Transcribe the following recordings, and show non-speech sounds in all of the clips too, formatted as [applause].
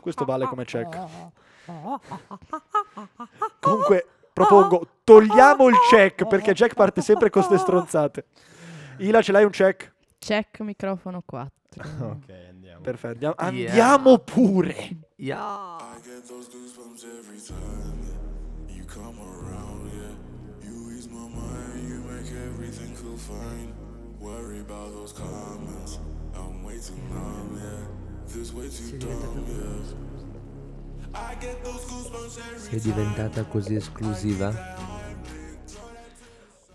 Questo vale come check. [laughs] Comunque, propongo, togliamo il check perché Jack parte sempre con queste stronzate. Ila, ce l'hai un check? Check microfono 4. [laughs] ok, andiamo. Perfetto, andiamo, Yeah. andiamo pure. Yeah. I get those goosebumps every time you come around, yeah. You ease my mind, you make everything feel fine. Worry about those comments, I'm way too numb, yeah. This way too dumb, yeah. I get those goosebumps every Sei diventata così esclusiva?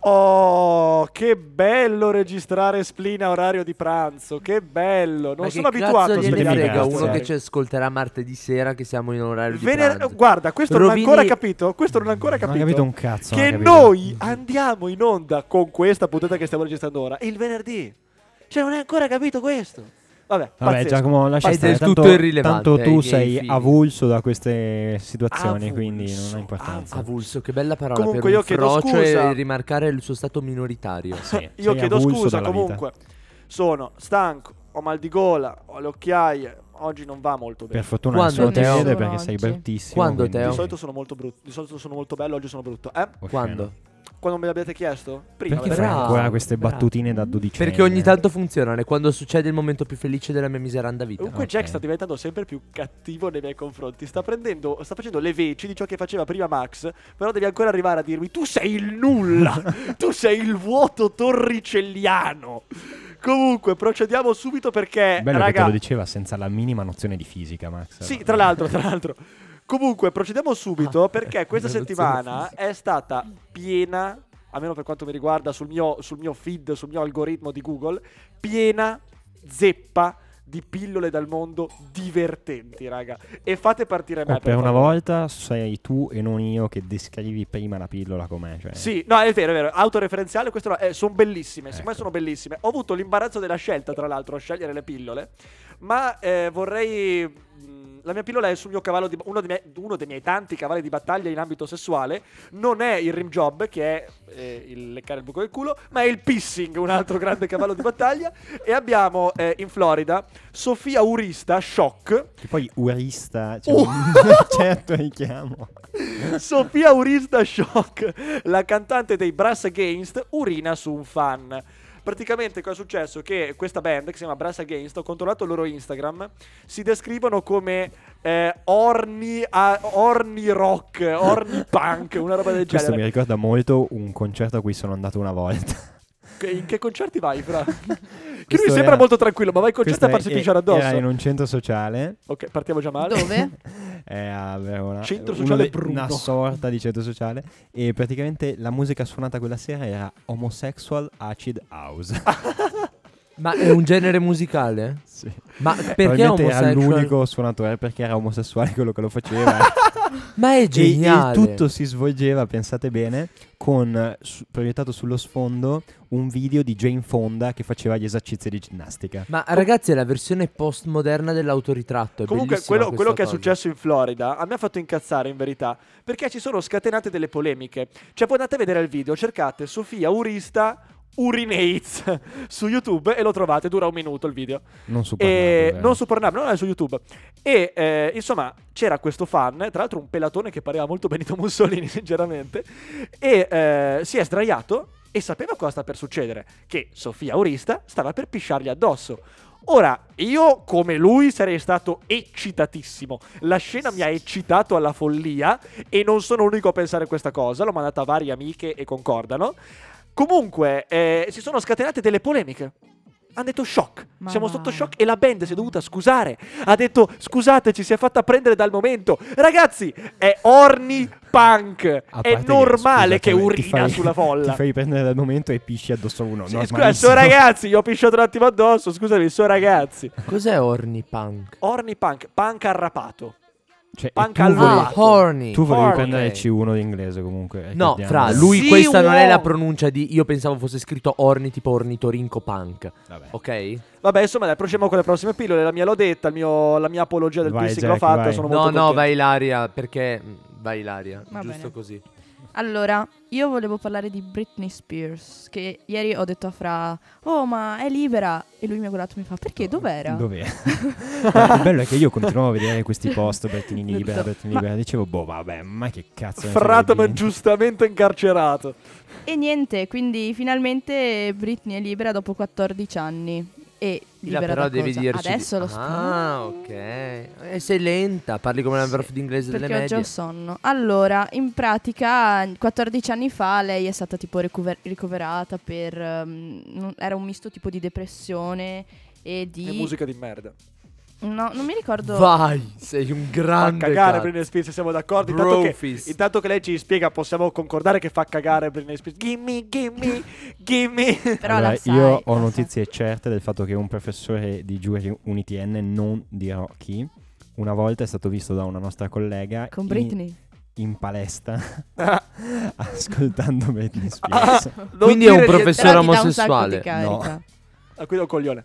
Oh, che bello registrare Splina a orario di pranzo. Che bello. Non Ma sono che abituato a cazzo gliene frega uno che ci ascolterà martedì sera che siamo in orario di Vener- pranzo. Guarda, questo non Rovini- ho ancora capito. Questo non ho ancora Non capito. ho capito un cazzo. non che capito. noi andiamo in onda con questa puntata che stiamo registrando ora il venerdì. Cioè, non hai ancora capito questo. Vabbè, Vabbè. Giacomo, lascia È stare. del Tanto, tutto irrilevante, tanto tu miei sei figli. avulso da queste situazioni, Avulso, quindi non ha importanza. Avulso, che bella parola Comunque per io un chiedo scusa. e rimarcare il suo stato minoritario. Sì, [laughs] Io sei chiedo scusa dalla vita. comunque. Sono stanco, ho mal di gola, ho le occhiaie. Oggi non va molto bene. Per fortuna Quando, nessuno ti Teo? vede perché sei Oggi. bruttissimo. Quando, quindi- Teo? Di solito sono molto brutto. Di solito sono molto bello, oggi sono brutto. Eh? Quando? Quando me l'abbiate chiesto? Prima. Perché fai Bravo, ancora queste bravo. battutine da 12 Perché ogni tanto funzionano, è quando succede il momento più felice della mia miseranda vita. Comunque Ok. Jack sta diventando sempre più cattivo nei miei confronti. Sta prendendo, sta facendo le veci di ciò che faceva prima Max. Però devi ancora arrivare a dirmi: Tu sei il nulla! [laughs] tu sei il vuoto torricelliano! Comunque, procediamo subito perché. Bello che te raga, lo diceva senza la minima nozione di fisica, Max. Sì, tra l'altro, tra l'altro. Comunque, procediamo subito Ah, perché questa una nozione settimana è stata piena, almeno per quanto mi riguarda, sul mio, sul mio feed, sul mio algoritmo di Google, piena zeppa di pillole dal mondo divertenti, raga. E fate partire me. Oh, per una favore. volta sei tu e non io che descrivi prima la pillola com'è. Cioè. Sì, no, è vero, è vero. Autoreferenziale, questo no, eh, sono bellissime. Secondo me Ecco. sono bellissime. Ho avuto l'imbarazzo della scelta, tra l'altro, a scegliere le pillole. Ma eh, vorrei. mh, La mia pillola è sul mio cavallo di. Uno dei, miei, uno dei miei tanti cavalli di battaglia in ambito sessuale. Non è il rim job, che è eh, il leccare il buco del culo, ma è il pissing, un altro grande cavallo di battaglia. [laughs] E abbiamo eh, in Florida Sofia Urista, shock. Che poi urista, cioè, Uh. [laughs] certo richiamo. [laughs] Sofia Urista Shock, la cantante dei Brass Against, urina su un fan. Praticamente cosa è successo? Che questa band che si chiama Brass Against, ho controllato il loro Instagram, si descrivono come eh, orni, a- orni rock, orni [laughs] punk, una roba del Questo mi genere. ricorda molto un concerto a cui sono andato una volta. In che concerti vai, Fra? [laughs] che lui sembra era- molto tranquillo, ma vai in concerto a farsi è- pisciare addosso. Era in un centro sociale. Ok, partiamo già male. Dove? È a Verona. Centro Uno sociale de- Bruno. Una sorta di centro sociale. E praticamente la musica suonata quella sera era Homosexual Acid House. [laughs] Ma è un genere musicale? [laughs] sì. Ma perché Probabilmente era l'unico suonatore perché era omosessuale quello che lo faceva. [laughs] Ma è E- geniale. E, tutto si svolgeva, pensate bene, con eh, su- proiettato sullo sfondo un video di Jane Fonda che faceva gli esercizi di ginnastica. Ma ragazzi, è la versione postmoderna dell'autoritratto. È Comunque, quello, quello che è successo in Florida a me ha fatto incazzare in verità. Perché ci sono scatenate delle polemiche. Cioè, voi andate a vedere il video, cercate Sofia Urista Urinates [laughs] su YouTube e lo trovate, dura un minuto il video. Non su Pornhub, eh. non su Pornhub, non è su YouTube. E eh, insomma, c'era questo fan, tra l'altro un pelatone che pareva molto [laughs] Benito Mussolini, sinceramente. E eh, si è sdraiato e sapeva cosa sta per succedere: che Sofia Aurista stava per pisciargli addosso. Ora, io come lui sarei stato eccitatissimo. La scena mi ha eccitato alla follia e non sono l'unico a pensare questa cosa. L'ho mandata a varie amiche e concordano. Comunque, eh, si sono scatenate delle polemiche. Hanno detto shock. Ma Siamo sotto shock e la band si è dovuta scusare. Ha detto scusateci, si è fatta prendere dal momento. Ragazzi, è orni punk. È normale che, scusate, ti urina fai- sulla folla. Ti fai prendere dal momento e pisci addosso a uno. Sì, scusa, sono ragazzi, io ho pisciato un attimo addosso. Scusami, sono ragazzi. Cos'è Orni Punk? Orni punk, punk arrapato. Cioè, Punk tu al volevi- Ah, volato. horny. Tu volevi Horny. prendere il C1 di inglese comunque. No, ricordiamo. fra lui Sì, questa non è la pronuncia di io pensavo fosse scritto orni tipo ornitorinco punk. Vabbè. Ok? Vabbè, insomma, dai, procediamo con le prossime pillole. La mia l'ho detta, il mio- la mia apologia del Vai, Jack, l'ho fatta. vai. Sono No, molto no, contento. vai Ilaria perché vai Ilaria, Va giusto bene. così. Allora, io volevo parlare di Britney Spears, che ieri ho detto a Fra, oh ma è libera, e lui mi ha guardato e mi fa, perché dov'era? Dov'è? [laughs] Eh, il bello è che io continuavo a vedere questi post, Bertini libera, Detto, Bertini ma- libera. Dicevo, boh, vabbè, ma che cazzo. Fratoman niente. giustamente incarcerato. E niente, quindi finalmente Britney è libera dopo 14 anni. E Ila, libera però da devi cosa? dirci Adesso di- lo so. Ah, ok. E sei lenta, parli come una Sì, verf d'inglese delle Perché medie. ho sonno. Allora, in pratica, 14 anni fa lei è stata tipo ricover- ricoverata per... non- era un misto tipo di depressione e di... È musica di merda. No, non mi ricordo... Vai, sei un Fa grande cagare cazzo. Britney Spears, siamo d'accordo. Intanto che, intanto che lei ci spiega, possiamo concordare che fa cagare Britney Spears. Gimme, gimme, gimme. [laughs] Però Allora, la sai, io la ho sai. notizie certe del fatto che un professore di giuri UniTN, non dirò chi, una volta è stato visto da una nostra collega Con in- Britney. in, palestra [laughs] [laughs] ascoltando Britney Ah, Spears. non Quindi è un professore un omosessuale. di carica. Ah, quindi è un coglione.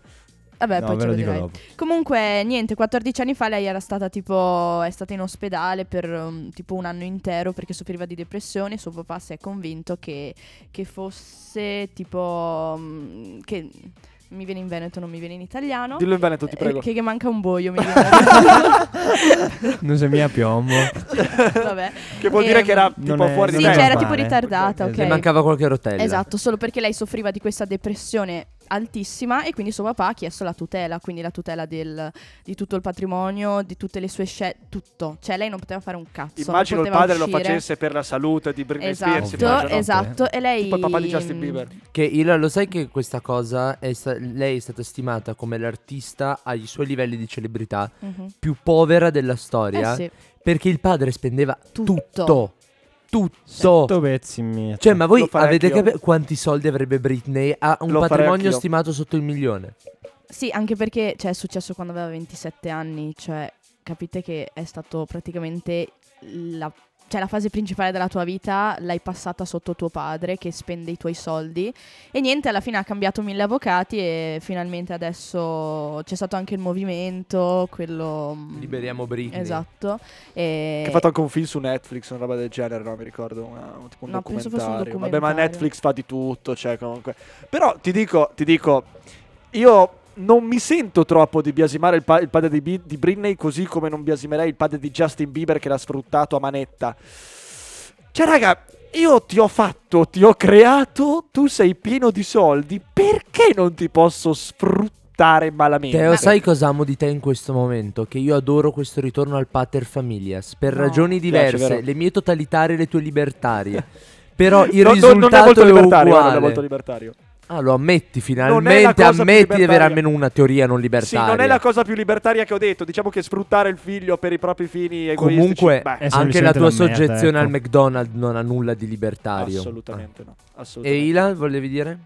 Vabbè, no, poi ve lo dico dopo. Comunque, niente, 14 anni fa lei era stata tipo. È stata in ospedale per um, tipo un anno intero perché soffriva di depressione. Suo papà si è convinto che, che fosse tipo. um, che mi viene in veneto, non mi viene in italiano. Dillo in Veneto, ti Eh, prego. Che, che manca un boio, mi viene. [laughs] Non sei mia piombo. Vabbè. Che vuol dire Ehm, che era tipo fuori Sì, di è cioè era tipo male. ritardata, ok. Le mancava qualche rotella. Esatto, solo perché lei soffriva di questa depressione altissima e quindi suo papà ha chiesto la tutela, quindi la tutela del- di tutto il patrimonio, di tutte le sue scelte, tutto. Cioè lei non poteva fare un cazzo. Immagino il padre lo uscire. facesse per la salute di Britney Spears. Esatto, esatto. E lei... Tipo il papà di Justin Bieber. Che Ila, lo sai che questa cosa è sta- lei è stata stimata come l'artista ai suoi livelli di celebrità Mhm. più povera della storia Eh sì. perché il padre spendeva Tutto. tutto. Tutto. Sotto pezzi miei. Cioè, ma voi avete capito quanti soldi avrebbe Britney? Ha un Lo patrimonio stimato sotto il milione. Sì, anche perché cioè, è successo quando aveva 27 anni, cioè capite che è stato praticamente la, cioè, la fase principale della tua vita l'hai passata sotto tuo padre che spende i tuoi soldi e niente, alla fine ha cambiato mille avvocati e finalmente adesso c'è stato anche il movimento, quello... mm, Liberiamo Britney. Esatto. E... Che ha fatto anche un film su Netflix, una roba del genere, no? Mi ricordo. Una, un- tipo un No, penso fosse un documentario. Vabbè, ma documentario. Netflix fa di tutto, cioè, comunque. Però ti dico, ti dico, io non mi sento troppo di biasimare il, pa- il padre di, Bi- di Britney, così come non biasimerei il padre di Justin Bieber che l'ha sfruttato a manetta. Cioè, raga, io ti ho fatto, ti ho creato, tu sei pieno di soldi, perché non ti posso sfruttare malamente? Teo, sai cosa amo di te in questo momento? Che io adoro questo ritorno al pater familias. Per No. ragioni Piace, diverse, vero? le mie totalitarie e le tue libertarie. [laughs] Però il No, no, risultato non è molto è uguale. non è molto libertario. Ah, lo ammetti finalmente. Ammetti di avere almeno una teoria non Sì, libertaria. non è la cosa più libertaria che ho detto. Diciamo che sfruttare il figlio per i propri fini egoistici. Comunque, beh, anche la tua una merda, soggezione al ecco. McDonald's non ha nulla di libertario. assolutamente no. Ah. E Assolutamente. Ila, volevi dire?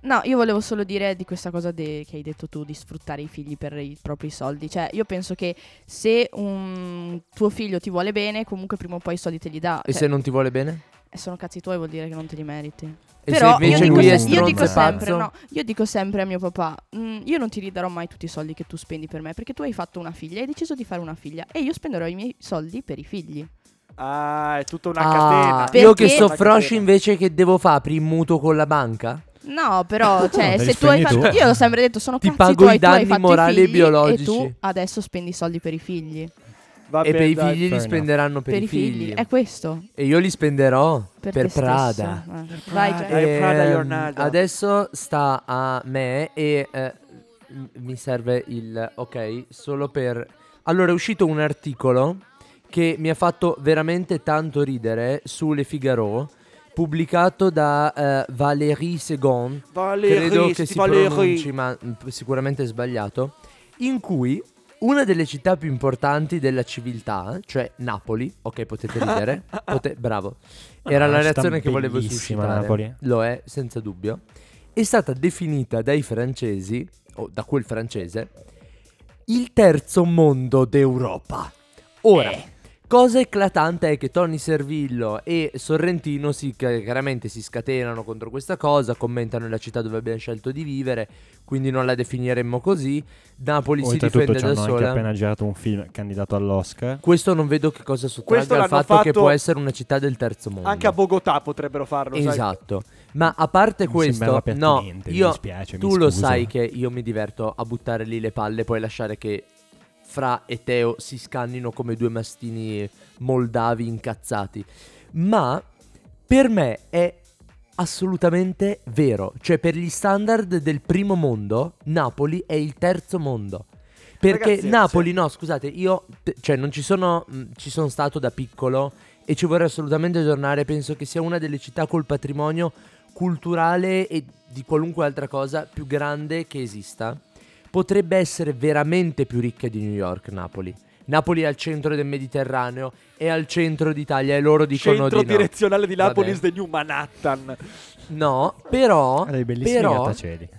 No, io volevo solo dire di questa cosa de- che hai detto tu di sfruttare i figli per i propri soldi. Cioè, io penso che se un tuo figlio ti vuole bene, comunque prima o poi i soldi te li dà. E Cioè, se non ti vuole bene? e sono cazzi tuoi, vuol dire che non te li meriti. Però se invece io, dico se- io dico sempre, no, io dico sempre a mio papà, "Mm, io non ti ridarò mai tutti i soldi che tu spendi per me, perché tu hai fatto una figlia, hai deciso di fare una figlia e io spenderò i miei soldi per i figli. Ah, è tutta una Ah, catena. io che Perché- so Frosh invece che devo fare? Apri il mutuo con la banca? No, però, [laughs] cioè, te li se tu hai spendi fatto. tu. Io l'ho sempre detto, sono Ti cazzi pago tuoi, i tu hai danni fatto i morali e figli biologici. E tu adesso spendi i soldi per i figli. Vabbè, e per i dai. figli li spenderanno per, Per, i figli. figli. È questo. E io li spenderò per, Per, Prada. stesso. Eh, Vai, Prada. Dai, Prada Ehm, Jornada. adesso sta a me e eh, mi serve il ok solo per allora è uscito un articolo che mi ha fatto veramente tanto ridere su Le Figaro pubblicato da eh, Valérie Segon Valérie, credo che si Valérie. pronunci ma mm, sicuramente è sbagliato in cui una delle città più importanti della civiltà, cioè Napoli, ok potete ridere, [laughs] pote- bravo, era Ah, la reazione che volevo suscitare, Napoli. lo è senza dubbio, è stata definita dai francesi, o da quel francese, il terzo mondo d'Europa. Ora, Cosa eclatante è che Tony Servillo e Sorrentino si, chiaramente si scatenano contro questa cosa, commentano la città dove abbiamo scelto di vivere, quindi non la definiremmo così. Napoli si difende da hanno sola. appena girato un film candidato all'Oscar. Questo non vedo che cosa Questo sottragga al l'hanno fatto che fatto- può essere una città del terzo mondo. Anche a Bogotà potrebbero farlo, sai? Esatto. Ma a parte Mi questo, no, pertinente, mi io dispiace, mi tu lo sai che io mi diverto a buttare lì le palle, poi lasciare che Fra e Teo si scannino come due mastini moldavi incazzati. Ma per me è assolutamente vero, cioè per gli standard del primo mondo, Napoli è il terzo mondo. Perché Ragazzi, Napoli, sì. no, scusate, io cioè non ci sono mh, ci sono stato da piccolo e ci vorrei assolutamente tornare, penso che sia una delle città col patrimonio culturale e di qualunque altra cosa più grande che esista. Potrebbe essere veramente più ricca di New York, Napoli. Napoli è al centro del Mediterraneo, è al centro d'Italia e loro dicono Centro di no. direzionale di Napoli Vabbè. is the new Manhattan. No, però, però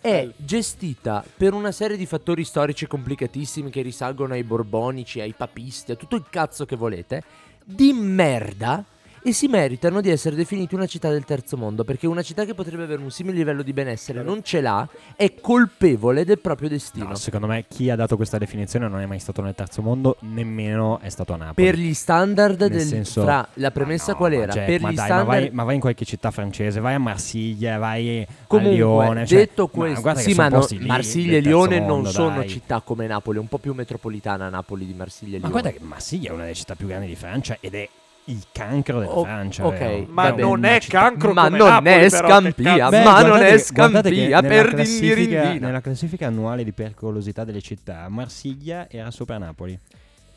è gestita per una serie di fattori storici complicatissimi che risalgono ai borbonici, ai papisti, a tutto il cazzo che volete, di merda e si meritano di essere definiti una città del terzo mondo, perché una città che potrebbe avere un simile livello di benessere non ce l'ha, è colpevole del proprio destino. No, secondo me chi ha dato questa definizione non è mai stato nel terzo mondo, nemmeno è stato a Napoli. per gli standard Nel del senso- fra la premessa Ma no, qual ma era? Jack, per ma gli dai, standard ma vai, ma vai in qualche città francese, vai a Marsiglia, vai Comunque, a Lione. cioè, detto ma questo, che sì, sono ma no, Marsiglia e Lione mondo, non sono dai. città come Napoli, è un po' più metropolitana Napoli di Marsiglia e Ma Lione. guarda che Marsiglia è una delle città più grandi di Francia ed è il cancro della O- Francia. ok, vero? Ma Vabbè, non è città- cancro Ma come non Napoli, è Scampia, Beh, ma non è Scampia per classifica, nella classifica annuale di pericolosità delle città, Marsiglia era sopra Napoli.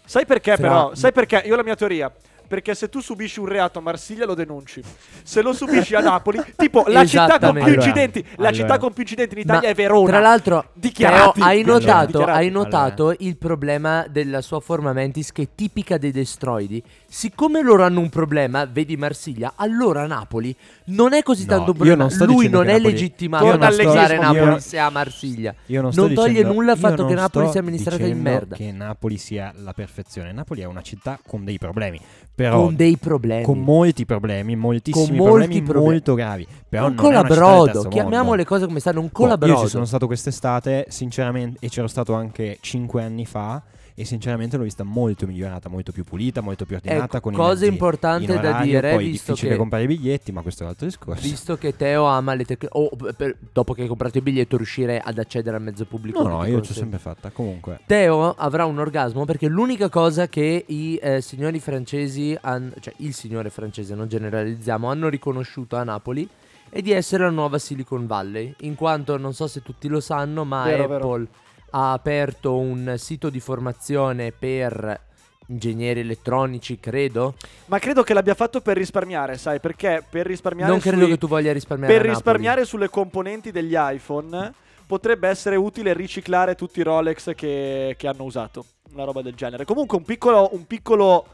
Sai perché Fra- però? Sai perché? Io ho la mia teoria. Perché se tu subisci un reato a Marsiglia lo denunci. Se lo subisci a [laughs] Napoli, tipo la città con più incidenti, la Allora. città con più incidenti in Italia Ma, è Verona. Tra l'altro. Teo, hai Allora, notato, dichiarati. hai notato il problema della sua forma mentis che è tipica dei destroidi. Siccome loro hanno un problema, vedi Marsiglia, allora Napoli non è così No, tanto un io problema. non sto Lui dicendo non che è Napoli- legittimato Io ad non sto- accusare io- Napoli se ha Marsiglia. Io non, sto Non toglie dicendo- nulla al io fatto non che Napoli sto sia amministrata di dicendo merda. Che Napoli sia la perfezione. Napoli è una città con dei problemi, però Con dei problemi. con molti problemi, moltissimi molti problemi, problemi. molto gravi. Però un non è una città del colabrodo, terzo chiamiamo mondo. le cose come stanno, un Boh, Io colabrodo. ci sono stato quest'estate, sinceramente, e c'ero stato anche 5 anni fa. E sinceramente l'ho vista molto migliorata, molto più pulita, molto più ordinata. Ecco, cosa importante in da orario, dire, Poi è visto difficile che- comprare i biglietti, ma questo è un altro discorso. Visto che Teo ama le tecnologie, o per- dopo che hai comprato il biglietto, riuscire ad accedere al mezzo pubblico. No, no, io ci ho consente. sempre fatta. Comunque, Teo avrà un orgasmo perché l'unica cosa che i eh, signori francesi, han- cioè il signore francese, non generalizziamo, hanno riconosciuto a Napoli è di essere la nuova Silicon Valley. In quanto non so se tutti lo sanno, ma Vero, Apple vero. Ha aperto un sito di formazione per ingegneri elettronici, credo. Ma credo che l'abbia fatto per risparmiare, sai? Perché per risparmiare non credo sui- che tu voglia risparmiare. per risparmiare sulle componenti degli iPhone potrebbe essere utile riciclare tutti i Rolex che, che hanno usato. Una roba del genere. Comunque un piccolo, un piccolo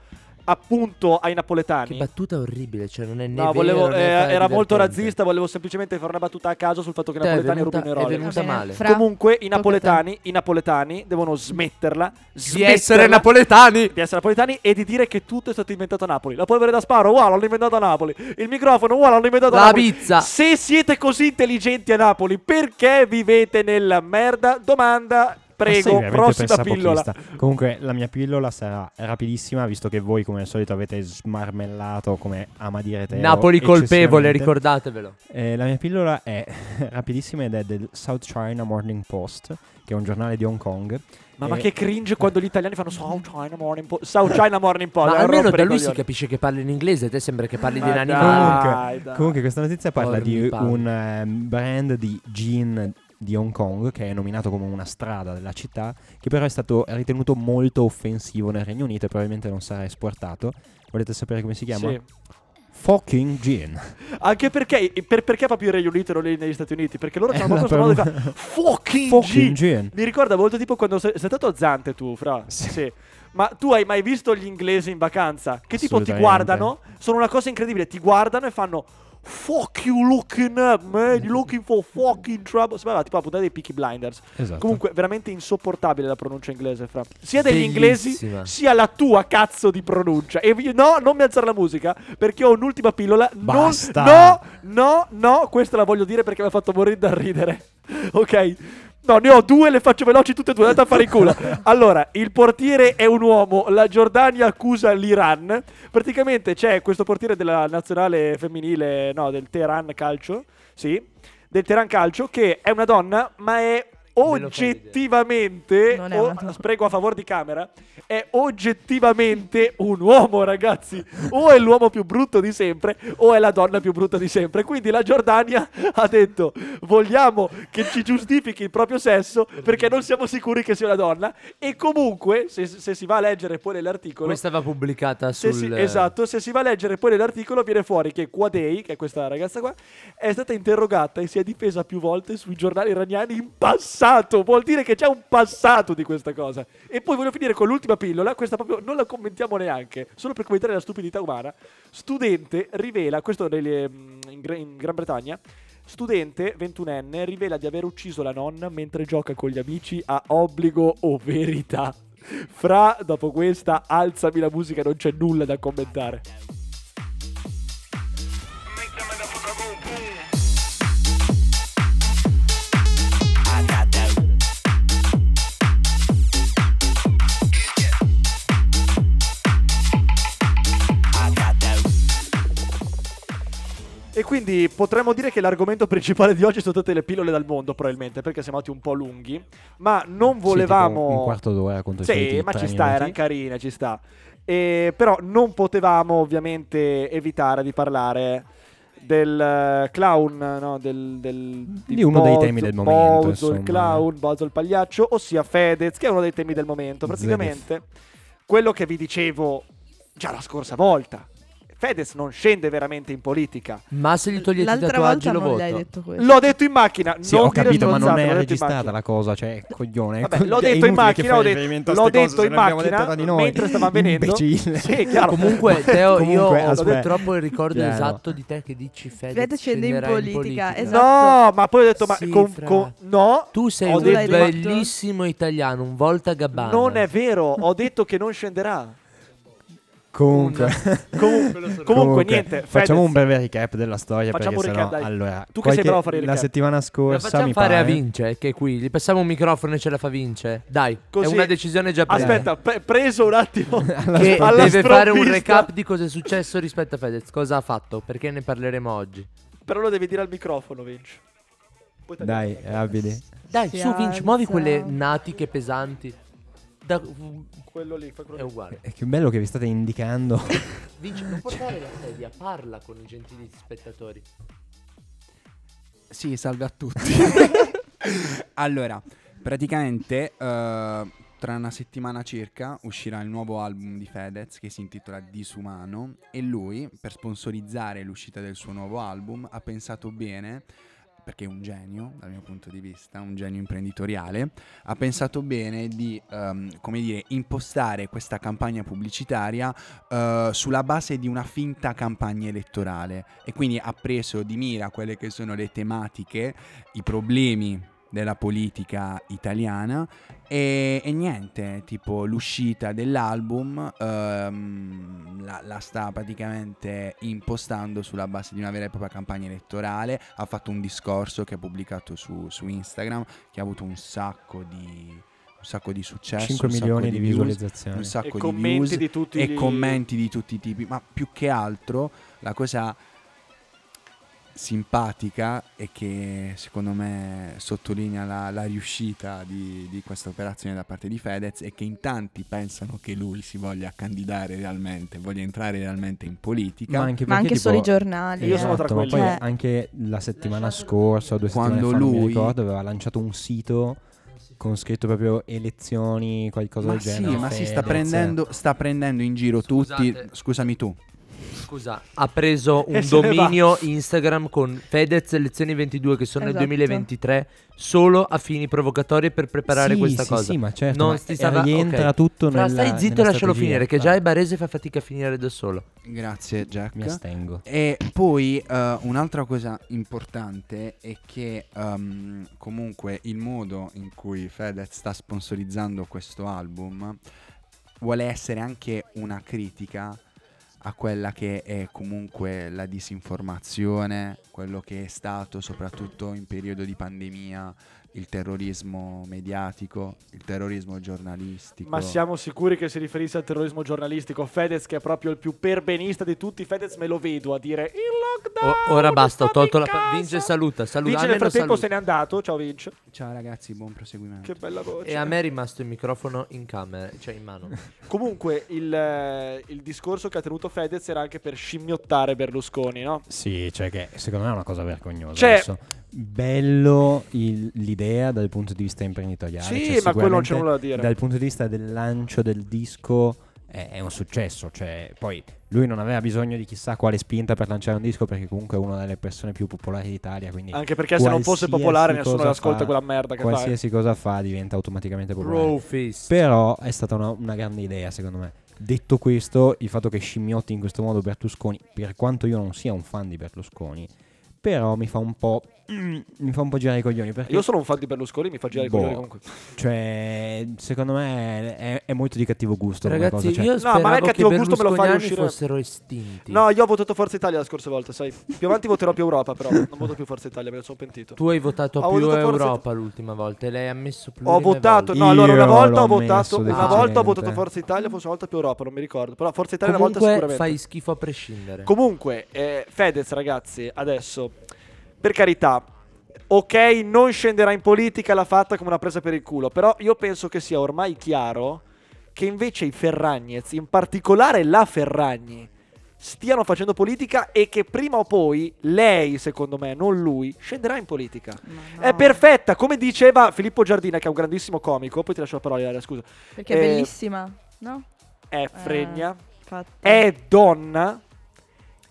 appunto ai Che napoletani. battuta orribile, cioè non è né No, vero, volevo, né eh, era molto razzista, volevo semplicemente fare una battuta a caso sul fatto che i Te è napoletani venuta- rubino i è Rolex. venuta bene, male. Fra, Comunque i napoletani, i napoletani devono smetterla Di smetterla essere napoletani. di essere napoletani e di dire che tutto è stato inventato a Napoli. La polvere da sparo, uguale, l'hanno inventato a Napoli. Il microfono, uguale, l'hanno inventato a La Napoli. pizza. Se siete così intelligenti a Napoli, perché vivete nella merda? Domanda, prego, veramente prossima pillola. Comunque, la mia pillola sarà rapidissima, visto che voi, come al solito, avete smarmellato, come ama dire Teo. Napoli colpevole, ricordatevelo. Eh, la mia pillola è [laughs] rapidissima ed è del South China Morning Post, che è un giornale di Hong Kong. Mamma Eh, che cringe quando gli italiani fanno South China Morning Post. South [laughs] China Morning Post. Ma almeno da lui si capisce che parli in inglese, te sembra che parli di Ma nani. Comunque, comunque questa notizia parla di Ornipano. un ehm, brand di gin di Hong Kong che è nominato come una strada della città, che però è stato ritenuto molto offensivo nel Regno Unito e probabilmente non sarà esportato. Volete sapere come si chiama? Sì. Fucking gin. Anche perché, per- perché proprio il Regno Unito non lì negli Stati Uniti? Perché loro [laughs] hanno questo modo di fare fucking, Fucking G. gin. Mi ricorda molto tipo quando sei, sei stato a Zante tu, fra. Sì. Ma tu hai mai visto gli inglesi in vacanza? Che tipo ti guardano, sono una cosa incredibile, ti guardano e fanno Fuck you looking up, man. You looking for fucking trouble. Sembrava tipo la puntata dei Peaky Blinders. Esatto. Comunque, veramente insopportabile la pronuncia inglese, fra. Sia degli inglesi, Bellissima. sia la tua cazzo di pronuncia. E io- no, non mi alzare la musica, perché ho un'ultima pillola. Non- Basta. no, no, no, questa la voglio dire perché mi ha fatto morire da ridere. [laughs] Ok? No, ne ho due, le faccio veloci tutte e due, andate a fare in culo. [laughs] Allora, il portiere è un uomo, la Giordania accusa l'Iran. Praticamente c'è questo portiere della nazionale femminile, no, del Teheran Calcio, sì, del Teheran Calcio, che è una donna, ma è oggettivamente, o- sprego a favore di camera, è oggettivamente un uomo, ragazzi. O è l'uomo più brutto di sempre, o è la donna più brutta di sempre. Quindi la Giordania ha detto: Vogliamo che ci giustifichi il proprio sesso perché non siamo sicuri che sia una donna. E comunque, se, se si va a leggere poi nell'articolo. Questa va pubblicata se sul... si- esatto, se si va a leggere poi nell'articolo viene fuori che Quadei, che è questa ragazza qua, è stata interrogata e si è difesa più volte sui giornali iraniani in passato. Vuol dire che c'è un passato di questa cosa. E poi voglio finire con l'ultima pillola, questa proprio non la commentiamo neanche, solo per commentare la stupidità umana. Studente rivela, questo Gra- in Gran Bretagna, studente 21enne rivela di aver ucciso la nonna mentre gioca con gli amici a obbligo o verità. Fra, dopo questa, alzami la musica, non c'è nulla da commentare. Quindi potremmo dire che l'argomento principale di oggi sono tutte le pillole dal mondo, probabilmente, perché siamo andati un po' lunghi. Ma non Sì, volevamo. tipo un quarto d'ora contro Sì, ma ci sta, minuti. erano carine, ci sta. E, però non potevamo ovviamente evitare di parlare del eh, clown, no? del, del- Di uno dei Bozo- temi del momento, Bozo il clown, Bozo il pagliaccio, ossia Fedez, che è uno dei temi del momento. Praticamente, quello che vi dicevo già la scorsa volta. Fedez non scende veramente in politica. Ma se gli togliete i L'altra tatuaggi volta lo non voto. detto. L'ho detto in macchina. Sì, non ho capito, ma non è registrata la cosa, cioè, coglione. Vabbè, [laughs] l'ho È detto in macchina, l'ho detto, l'ho detto in macchina mentre stava venendo. Imbecille. Sì, chiaro. Comunque, [laughs] Teo, io Comunque, ho aspetta. purtroppo il ricordo Chiaro. esatto di te che dici Fedez Fedez scende in politica, esatto. No, ma poi ho detto, ma Sì, con- no, Tu sei Ho un bellissimo italiano, un volta gabbana. non è vero. Ho detto che non scenderà. Comunque, [laughs] Comunque, comunque, niente. Facciamo Fedez- un breve recap della storia. Facciamo perché un sennò, recap, dai. allora, Tu che sei bravo a fare i La recap. settimana La scorsa facciamo mi fare pare a Vince, che è qui. Gli passiamo un microfono e ce la fa Vince. Dai, Così- è una decisione già presa. Aspetta, pre- preso un attimo. [laughs] Che alla deve fare un recap di cosa è successo rispetto a Fedez. Cosa ha fatto? Perché ne parleremo oggi. Però lo devi dire al microfono, Vince. Dai, abili. Dai, Si su Vince, muovi quelle natiche pesanti. Da- Quello lì, fai quello è uguale. È che bello che vi state indicando. [laughs] Vince, non portare la sedia, parla con i gentili spettatori. Sì, salve a tutti. [laughs] allora, praticamente eh, tra una settimana circa uscirà il nuovo album di Fedez che si intitola Disumano e lui, per sponsorizzare l'uscita del suo nuovo album, ha pensato bene perché è un genio dal mio punto di vista, un genio imprenditoriale, ha pensato bene di, ehm, come dire, impostare questa campagna pubblicitaria eh, sulla base di una finta campagna elettorale. E quindi ha preso di mira quelle che sono le tematiche, i problemi della politica italiana e, e niente, tipo l'uscita dell'album ehm, la, la sta praticamente impostando sulla base di una vera e propria campagna elettorale, ha fatto un discorso che ha pubblicato su, su Instagram che ha avuto un sacco di, un sacco di successo, 5 un sacco milioni di views, visualizzazioni. un sacco E di commenti views di tutti e i- commenti di tutti i tipi, ma più che altro la cosa simpatica e che secondo me sottolinea la, la riuscita di, di questa operazione da parte di Fedez è che in tanti pensano che lui si voglia candidare realmente, voglia entrare realmente in politica. Ma anche, Ma perché, anche solo i tipo, giornali. Io sono tra Esatto, ma quelli. poi Eh. anche la settimana scorsa, due settimane Quando fa, lui- ricordo, aveva lanciato un sito con scritto proprio elezioni, qualcosa ma del sì, genere. ma si sta Fedez. prendendo, sta prendendo in giro tutti. Scusate. Scusami tu. Scusa, ha preso [laughs] un dominio Instagram con Fedez lezioni 22 che sono Esatto. nel 2023 solo a fini provocatori per preparare Sì, questa sì, cosa. Sì, ma certo. Non ma si stava- rientra ok. tutto nella stai zitto e lascialo strategia. finire, che già il barese fa fatica a finire da solo. Grazie Jack. Mi astengo. E poi eh, un'altra cosa importante è che ehm, comunque il modo in cui Fedez sta sponsorizzando questo album vuole essere anche una critica a quella che è comunque la disinformazione, quello che è stato soprattutto in periodo di pandemia il terrorismo mediatico, il terrorismo giornalistico. Ma siamo sicuri che si riferisse al terrorismo giornalistico? Fedez, che è proprio il più perbenista di tutti, Fedez me lo vedo a dire il lockdown. O- ora basta, ho tolto la pa- casa." Vince saluta, saluta. Vince nel frattempo saluta. se n'è andato. Ciao Vince. Ciao ragazzi, buon proseguimento. Che bella voce. E a me è rimasto il microfono in camera, cioè in mano. [laughs] Comunque, il, eh, il discorso che ha tenuto Fedez era anche per scimmiottare Berlusconi, no? Sì, cioè che secondo me è una cosa vergognosa. Cioè- Adesso, bello il- l'idea dal punto di vista imprenditoriale. Sì, cioè ma quello non c'è nulla da dire. Dal punto di vista del lancio del disco è, è un successo. Cioè, poi lui non aveva bisogno di chissà quale spinta per lanciare un disco perché comunque è una delle persone più popolari d'Italia. Quindi Anche perché se non fosse qualsiasi popolare nessuno cosa ascolta fa- quella merda che fa. Qualsiasi cosa fa diventa automaticamente popolare. Brofist. Però è stata una, una grande idea, secondo me. Detto questo, il fatto che scimmiotti in questo modo Berlusconi, per quanto io non sia un fan di Berlusconi, però mi fa un po'. mm, mi fa un po' girare i coglioni. Perché, Io sono un fan di Berlusconi, mi fa girare i Boh. coglioni comunque. cioè, secondo me è, è molto di cattivo gusto. Ragazzi, cosa, cioè- io ma speravo il che cattivo i gusto me lo fai uscire- fossero estinti. No, io ho votato Forza Italia la scorsa volta, sai. Più avanti voterò più Europa, però. Non voto più Forza Italia, me ne sono pentito. Tu hai votato Ho più votato Forza- Europa l'ultima volta e lei ha messo più Ho votato, no, allora una volta ho votato, una volta ho votato Forza Italia, forse una volta più Europa, non mi ricordo. Però Forza Italia una volta Comunque sicuramente. fai schifo a prescindere. Comunque, eh, Fedez, ragazzi, adesso, per carità, ok, non scenderà in politica, l'ha fatta come una presa per il culo, però io penso che sia ormai chiaro che invece i Ferragnez, in particolare la Ferragni, stiano facendo politica e che prima o poi lei, secondo me, non lui, scenderà in politica. Ma È no, perfetta, come diceva Filippo Giardina, che è un grandissimo comico, poi ti lascio la parola, Ilaria, scusa. Perché è eh, bellissima, no? È fregna, Infatti. è donna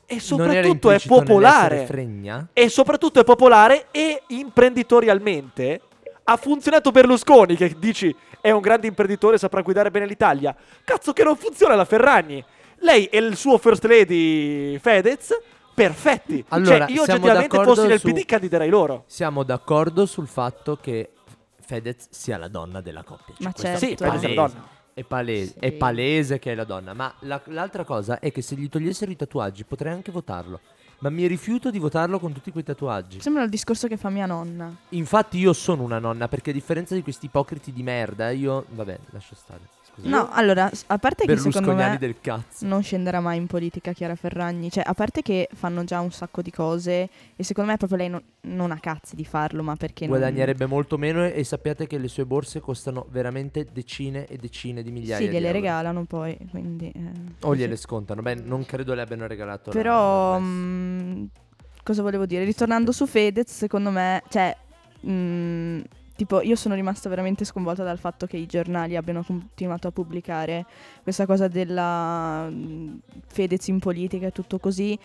e soprattutto è popolare. Fregna? E soprattutto è popolare e imprenditorialmente ha funzionato Berlusconi, che dici è un grande imprenditore, saprà guidare bene l'Italia. Cazzo che non funziona la Ferragni. Lei e il suo first lady Fedez, perfetti. Allora, cioè, io oggettivamente fossi nel su- PD candiderei loro. Siamo d'accordo sul fatto che Fedez sia la donna della coppia. Cioè, Ma certo. Sì, Fedez è la donna. È palese, Sì. è palese che è la donna. Ma la- l'altra cosa è che se gli togliessero i tatuaggi potrei anche votarlo. Ma mi rifiuto di votarlo con tutti quei tatuaggi. Sembra il discorso che fa mia nonna. Infatti io sono una nonna, perché a differenza di questi ipocriti di merda, io... Vabbè, lascio stare. Scusa. No, allora, a parte che secondo me del cazzo. non scenderà mai in politica Chiara Ferragni, cioè a parte che fanno già un sacco di cose e secondo me proprio lei non, non ha cazzi di farlo, ma perché non... Guadagnerebbe molto meno e, e sappiate che le sue borse costano veramente decine e decine di migliaia Sì, di gliele euro. regalano poi, quindi... eh, O così. gliele scontano. Beh, non credo le abbiano regalato. la- Però, la- mm, cosa volevo dire? Ritornando su Fedez, secondo me, cioè, mm, tipo, io sono rimasta veramente sconvolta dal fatto che i giornali abbiano continuato a pubblicare questa cosa della Fedez in politica e tutto così.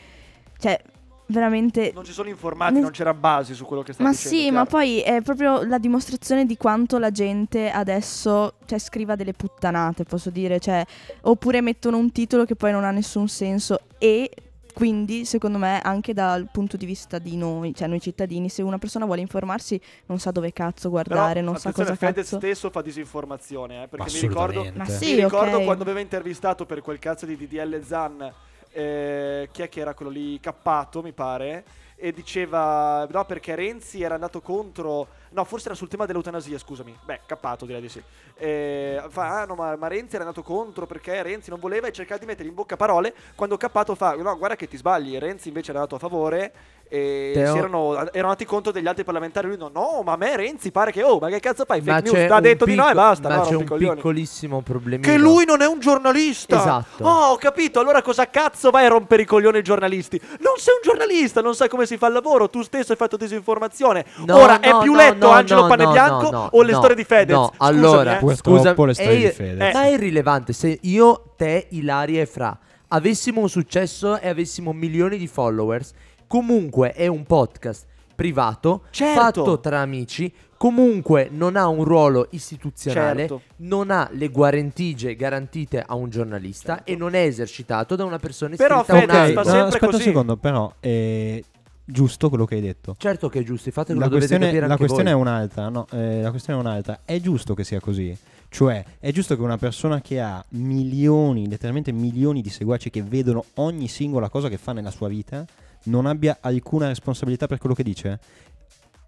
Cioè, veramente... Non ci sono informati, Nel- non c'erano basi su quello che sta Ma dicendo. sì, ma chiaro. poi è proprio la dimostrazione di quanto la gente adesso cioè, scriva delle puttanate, posso dire, cioè, oppure mettono un titolo che poi non ha nessun senso e quindi, secondo me, anche dal punto di vista di noi, cioè noi cittadini, se una persona vuole informarsi non sa dove cazzo guardare, Però, non sa cosa Fedez cazzo... stesso fa disinformazione, eh, perché mi ricordo, mi sì, ricordo ok. quando aveva intervistato per quel cazzo di DDL Zan, eh, chi è che era quello lì, Cappato mi pare, e diceva, no perché Renzi era andato contro, no forse era sul tema dell'eutanasia, scusami, beh Cappato direi di sì, Eh, fa, ah no ma, ma Renzi era andato contro perché Renzi non voleva e cercava di mettergli in bocca parole, quando Cappato fa, no guarda che ti sbagli, Renzi invece era andato a favore e Teo- si erano, erano andati contro degli altri parlamentari, lui no, no ma a me Renzi pare che, oh ma che cazzo fai, Ma fake news, c'è t'ha un detto di no e picco- basta, Ma no, c'è un i coglioni. piccolissimo problemino. Che lui non è un giornalista. Esatto. Oh, ho capito. Allora cosa cazzo vai a rompere i coglioni ai giornalisti? Non sei un giornalista, non sai come si fa il lavoro. Tu stesso hai fatto disinformazione. No, Ora è no, più no, letto no, Angelo no, Panebianco no, no, o le no, storie di Fedez? No, Scusami, allora, eh. Scusa, le storie è- di Fedez. Eh. Ma è irrilevante se io, te, Ilaria e Fra avessimo un successo e avessimo milioni di followers, comunque è un podcast privato, Certo. fatto tra amici, comunque non ha un ruolo istituzionale, Certo. non ha le guarentigie garantite a un giornalista e non è esercitato da una persona Però, iscritta a Fede, un fa Ok, albo. no, aspetta così. un secondo, però è giusto quello che hai detto. Certo che è giusto, infatti lo La dovete questione, la questione è un'altra, no, eh, la questione è un'altra. È giusto che sia così. Cioè, è giusto che una persona che ha milioni, letteralmente milioni di seguaci che vedono ogni singola cosa che fa nella sua vita, non abbia alcuna responsabilità per quello che dice?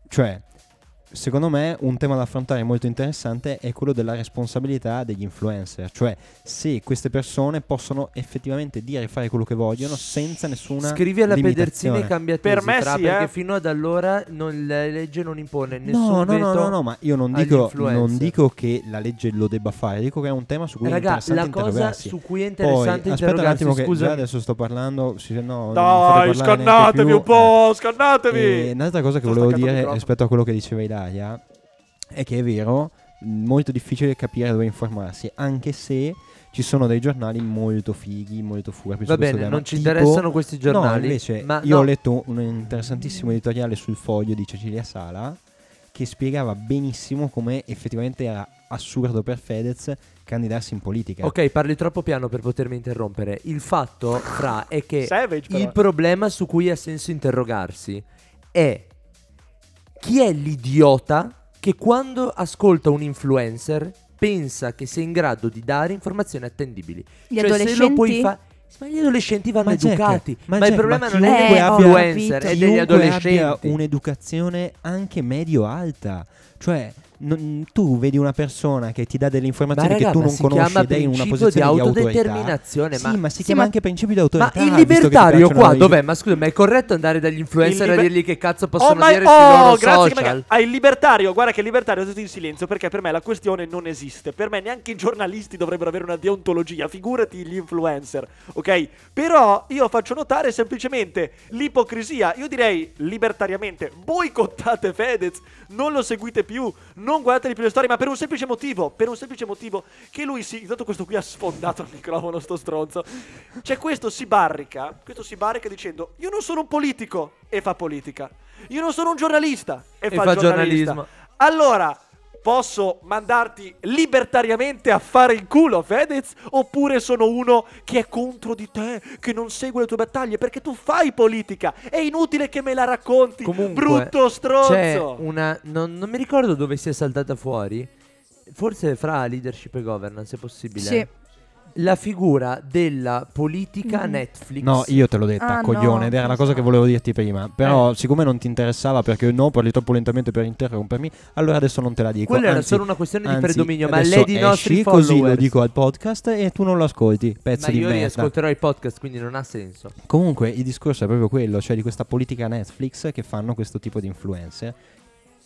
Cioè, secondo me un tema da affrontare molto interessante è quello della responsabilità degli influencer, cioè se queste persone possono effettivamente dire e fare quello che vogliono senza nessuna Scrivi alla Pederzini e cambia Per tesi, me fra, sì, perché eh. fino ad allora non- la legge non impone nessun No, no, veto. no, no, no, ma io non dico, non dico che la legge lo debba fare, dico che è un tema su cui è Raga, interessante la cosa interrogarsi. su cui è Poi, interessante aspetta un attimo che scusa, già adesso sto parlando, sì, no, Dai, scannatevi più, un po', scannatevi. eh. E un'altra cosa che Sto volevo dire rispetto a quello che diceva Ilaria è che è vero, molto difficile capire dove informarsi, anche se ci sono dei giornali molto fighi, molto furbi Va bene, non ci tipo- interessano questi No, giornali. invece ma io no, ho letto un interessantissimo editoriale sul foglio di Cecilia Sala che spiegava benissimo come effettivamente era assurdo per Fedez candidarsi in politica. Ok, parli troppo piano per potermi interrompere. Il fatto, Fra, è che Savage, il problema su cui ha senso interrogarsi è chi è l'idiota che quando ascolta un influencer pensa che sia in grado di dare informazioni attendibili. Gli cioè, se lo puoi adolescenti? fare. Ma gli adolescenti vanno Ma Jack, educati. ma Ma, il Jack, problema ma non è degli influencer, è degli Chiunque abbia adolescenti. un'educazione anche medio-alta. Cioè, non- tu vedi una persona che ti dà delle Ma informazioni raga, che tu ma non conosci ed è in una principio posizione di di, autorità. autodeterminazione, Sì, ma- ma si Sì, chiama ma- anche principio di Ma autorità. il che ti libertario qua i- dov'è? Ma scusa, ma è corretto andare dagli influencer Il a liber- dirgli che cazzo possono oh, dire sui oh, loro grazie, social? Ah, il libertario, guarda che il libertario è tutto in silenzio perché per me la questione non esiste. Per me neanche i giornalisti dovrebbero avere una deontologia, figurati gli influencer, ok? Però io faccio notare semplicemente l'ipocrisia. Io direi libertariamente, boicottate Fedez, non lo seguite più, non guardate più le storie, ma per un semplice motivo, per un semplice motivo che lui si, intanto questo qui ha sfondato il microfono sto stronzo. Cioè questo si barrica, questo si barrica dicendo "Io non sono un politico" e fa politica. Io non sono un giornalista e, E fa, fa giornalismo. Allora, posso mandarti libertariamente a fare il culo, Fedez? Oppure sono uno che è contro di te, che non segue le tue battaglie? Perché tu fai politica. È inutile che me la racconti, Comunque, brutto stronzo. C'è una. Non, non mi ricordo dove sia saltata fuori. Forse fra leadership e governance è possibile. Sì. La figura della politica Mm. Netflix. No, io te l'ho detta, Ah, coglione, no, ed era la cosa che volevo dirti prima. Però, Eh. siccome non ti interessava perché no, parli troppo lentamente per interrompermi, allora adesso non te la dico. Quella era Anzi- solo una questione di anzi, predominio, ma adesso lei di nostri esci, così lo followers. dico al podcast e tu non lo ascolti, pezzo Ma di io merda. riascolterò i podcast, quindi non ha senso. Comunque il discorso è proprio quello, cioè di questa politica Netflix che fanno questo tipo di influencer,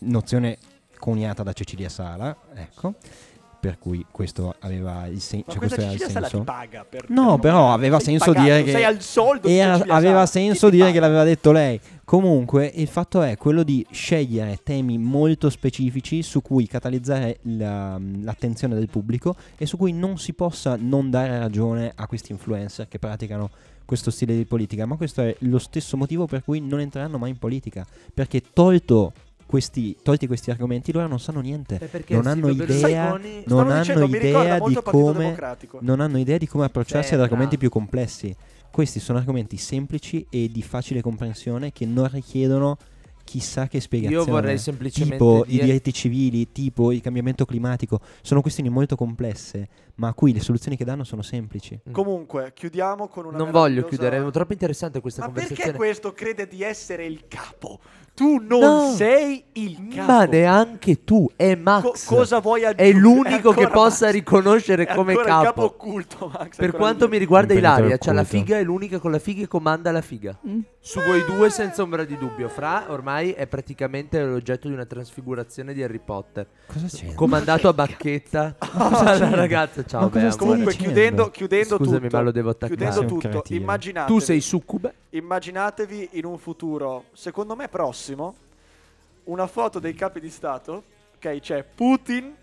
nozione coniata da Cecilia Sala, ecco, per cui questo aveva il, sen- Ma cioè, questo era il senso. paga per No, per però aveva senso pagato, dire che sei al soldo era- Cecilia aveva senso dire che l'aveva detto lei. Comunque, il fatto è quello di scegliere temi molto specifici su cui catalizzare la- l'attenzione del pubblico e su cui non si possa non dare ragione a questi influencer che praticano questo stile di politica. Ma questo è lo stesso motivo per cui non entreranno mai in politica. Perché tolto questi, tolti questi argomenti, loro non sanno niente. Non hanno idea- non hanno dicendo, idea di come non hanno idea di come approcciarsi ad Sembra. argomenti più complessi. Questi sono argomenti semplici e di facile comprensione che non richiedono chissà che spiegazione. Io vorrei semplicemente tipo i dire- diritti civili, tipo il cambiamento climatico, sono questioni molto complesse, ma a cui le soluzioni che danno sono semplici. Comunque, chiudiamo con una Non voglio meravigliosa- chiudere, è troppo interessante questa Ma conversazione. perché questo crede di essere il capo? Tu non No. sei il capo. Ma neanche tu, è Max. Co- cosa vuoi È aggiungere? l'unico che ancora possa Max. riconoscere È come capo capo. occulto, Max. Per quanto mi riguarda Ilaria, c'ha la figa, è l'unica con la figa che comanda la figa. Mm. Su voi due senza ombra di dubbio. Fra ormai è praticamente l'oggetto di una trasfigurazione di Harry Potter. Cosa c'è? Comandato a bacchetta [laughs] dalla ragazza. Ciao, Ma cosa beh. Comunque, chiudendo, chiudendo Scusami, tutto, ma lo devo attaccare. chiudendo tutto, immaginatevi, Tu sei succube? immaginatevi in un futuro, secondo me prossimo, una foto dei capi di Stato. Ok, c'è Putin,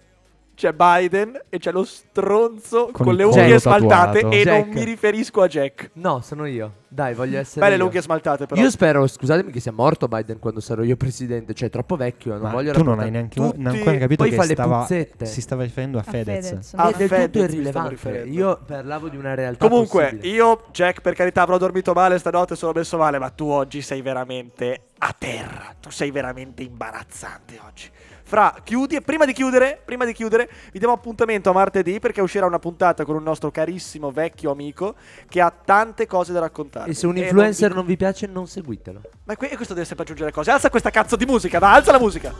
c'è Biden e c'è lo stronzo con, Con le unghie tatuato. e non Jack. mi riferisco a Jack. No, sono io. Dai, voglio essere Belle le io. unghie smaltate però. Io spero, scusatemi, che sia morto Biden quando sarò io presidente. Cioè, è troppo vecchio. Non Ma voglio tu non hai neanche Tutti- non hai ancora capito Poi che fa le stava, puzzette. si stava riferendo a, A Fedez. Fedez. Ah, è del Fedez tutto irrilevante. Io parlavo di una realtà Comunque, possibile. io, Jack, per carità, avrò dormito male stanotte, sono messo male, ma tu oggi sei veramente a terra. Tu sei veramente imbarazzante oggi. Fra, chiudi e prima di chiudere, prima di chiudere, vi diamo appuntamento a martedì perché uscirà una puntata con un nostro carissimo vecchio amico che ha tante cose da raccontare. E se un influencer non vi piace, non seguitelo. Ma que- questo deve sempre aggiungere cose. Alza questa cazzo di musica, va, alza la musica.